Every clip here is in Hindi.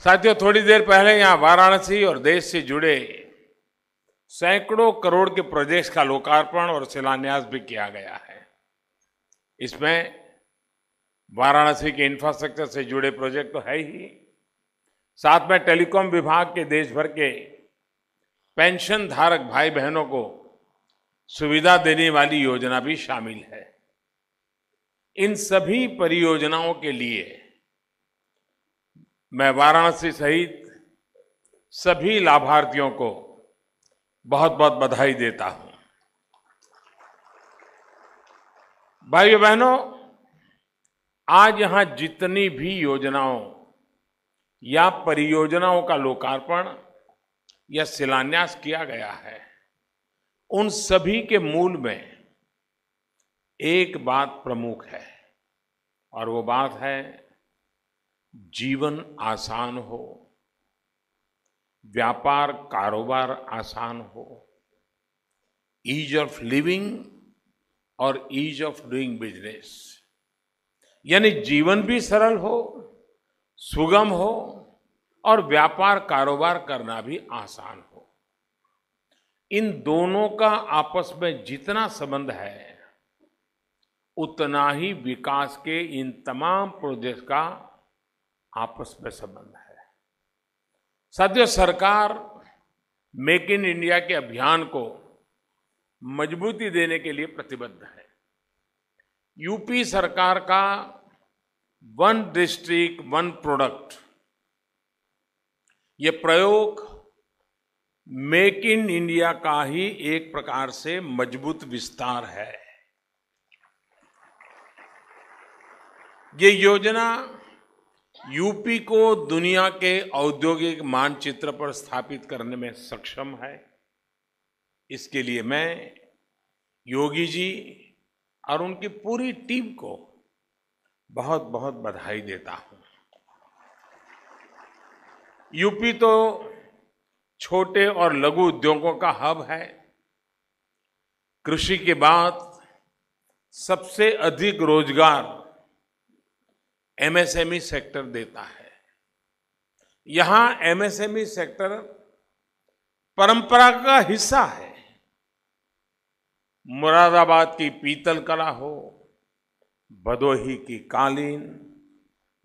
साथियों, थोड़ी देर पहले यहाँ वाराणसी और देश से जुड़े सैकड़ों करोड़ के प्रोजेक्ट्स का लोकार्पण और शिलान्यास भी किया गया है। इसमें वाराणसी के इंफ्रास्ट्रक्चर से जुड़े प्रोजेक्ट तो है ही। साथ में टेलीकॉम विभाग के देश भर के पेंशन धारक भाई बहनों को सुविधा देने वाली योजना भी शामिल है। इन सभी परियोजनाओं के लिए मैं वाराणसी सहित सभी लाभार्थियों को बहुत बहुत बधाई देता हूँ। भाइयों बहनों, आज यहाँ जितनी भी योजनाओं या परियोजनाओं का लोकार्पण या शिलान्यास किया गया है, उन सभी के मूल में एक बात प्रमुख है, और वो बात है जीवन आसान हो, व्यापार कारोबार आसान हो ईज ऑफ़ लिविंग और ईज ऑफ़ डूइंग बिज़नेस यानी जीवन भी सरल हो, सुगम हो और व्यापार कारोबार करना भी आसान हो। इन दोनों का आपस में जितना संबंध है, उतना ही विकास के इन तमाम प्रोजेक्ट का आपस में संबंध है। साथियों, सरकार मेक इन इंडिया के अभियान को मजबूती देने के लिए प्रतिबद्ध है। यूपी सरकार का वन डिस्ट्रिक्ट, वन प्रोडक्ट, ये प्रयोग मेक इन इंडिया का ही एक प्रकार से मज़बूत विस्तार है। ये योजना यूपी को दुनिया के औद्योगिक मानचित्र पर स्थापित करने में सक्षम है। इसके लिए मैं योगी जी और उनकी पूरी टीम को बहुत बहुत बधाई देता हूँ। यूपी तो छोटे और लघु उद्योगों का हब है। कृषि के बाद सबसे अधिक रोज़गार एमएसएमई सेक्टर देता है। यहाँ एमएसएमई सेक्टर परंपरा का हिस्सा है। मुरादाबाद की पीतल कला हो, भदोही की कालीन,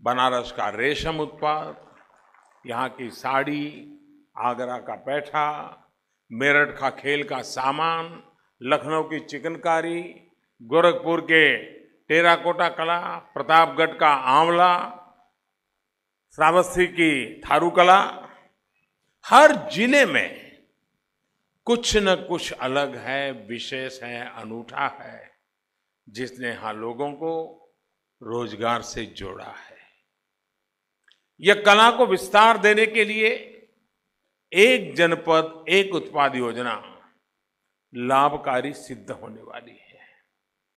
बनारस का रेशम उत्पाद, यहाँ की साड़ी, आगरा का पैठा, मेरठ का खेल का सामान, लखनऊ की चिकनकारी, गोरखपुर के टेराकोटा कला, प्रतापगढ़ का आंवला, श्रावस्ती की थारू कला, हर ज़िले में कुछ न कुछ अलग है, विशेष है, अनूठा है, जिसने यहाँ लोगों को रोज़गार से जोड़ा है। यह कला को विस्तार देने के लिए एक जनपद, एक उत्पाद योजना लाभकारी सिद्ध होने वाली है।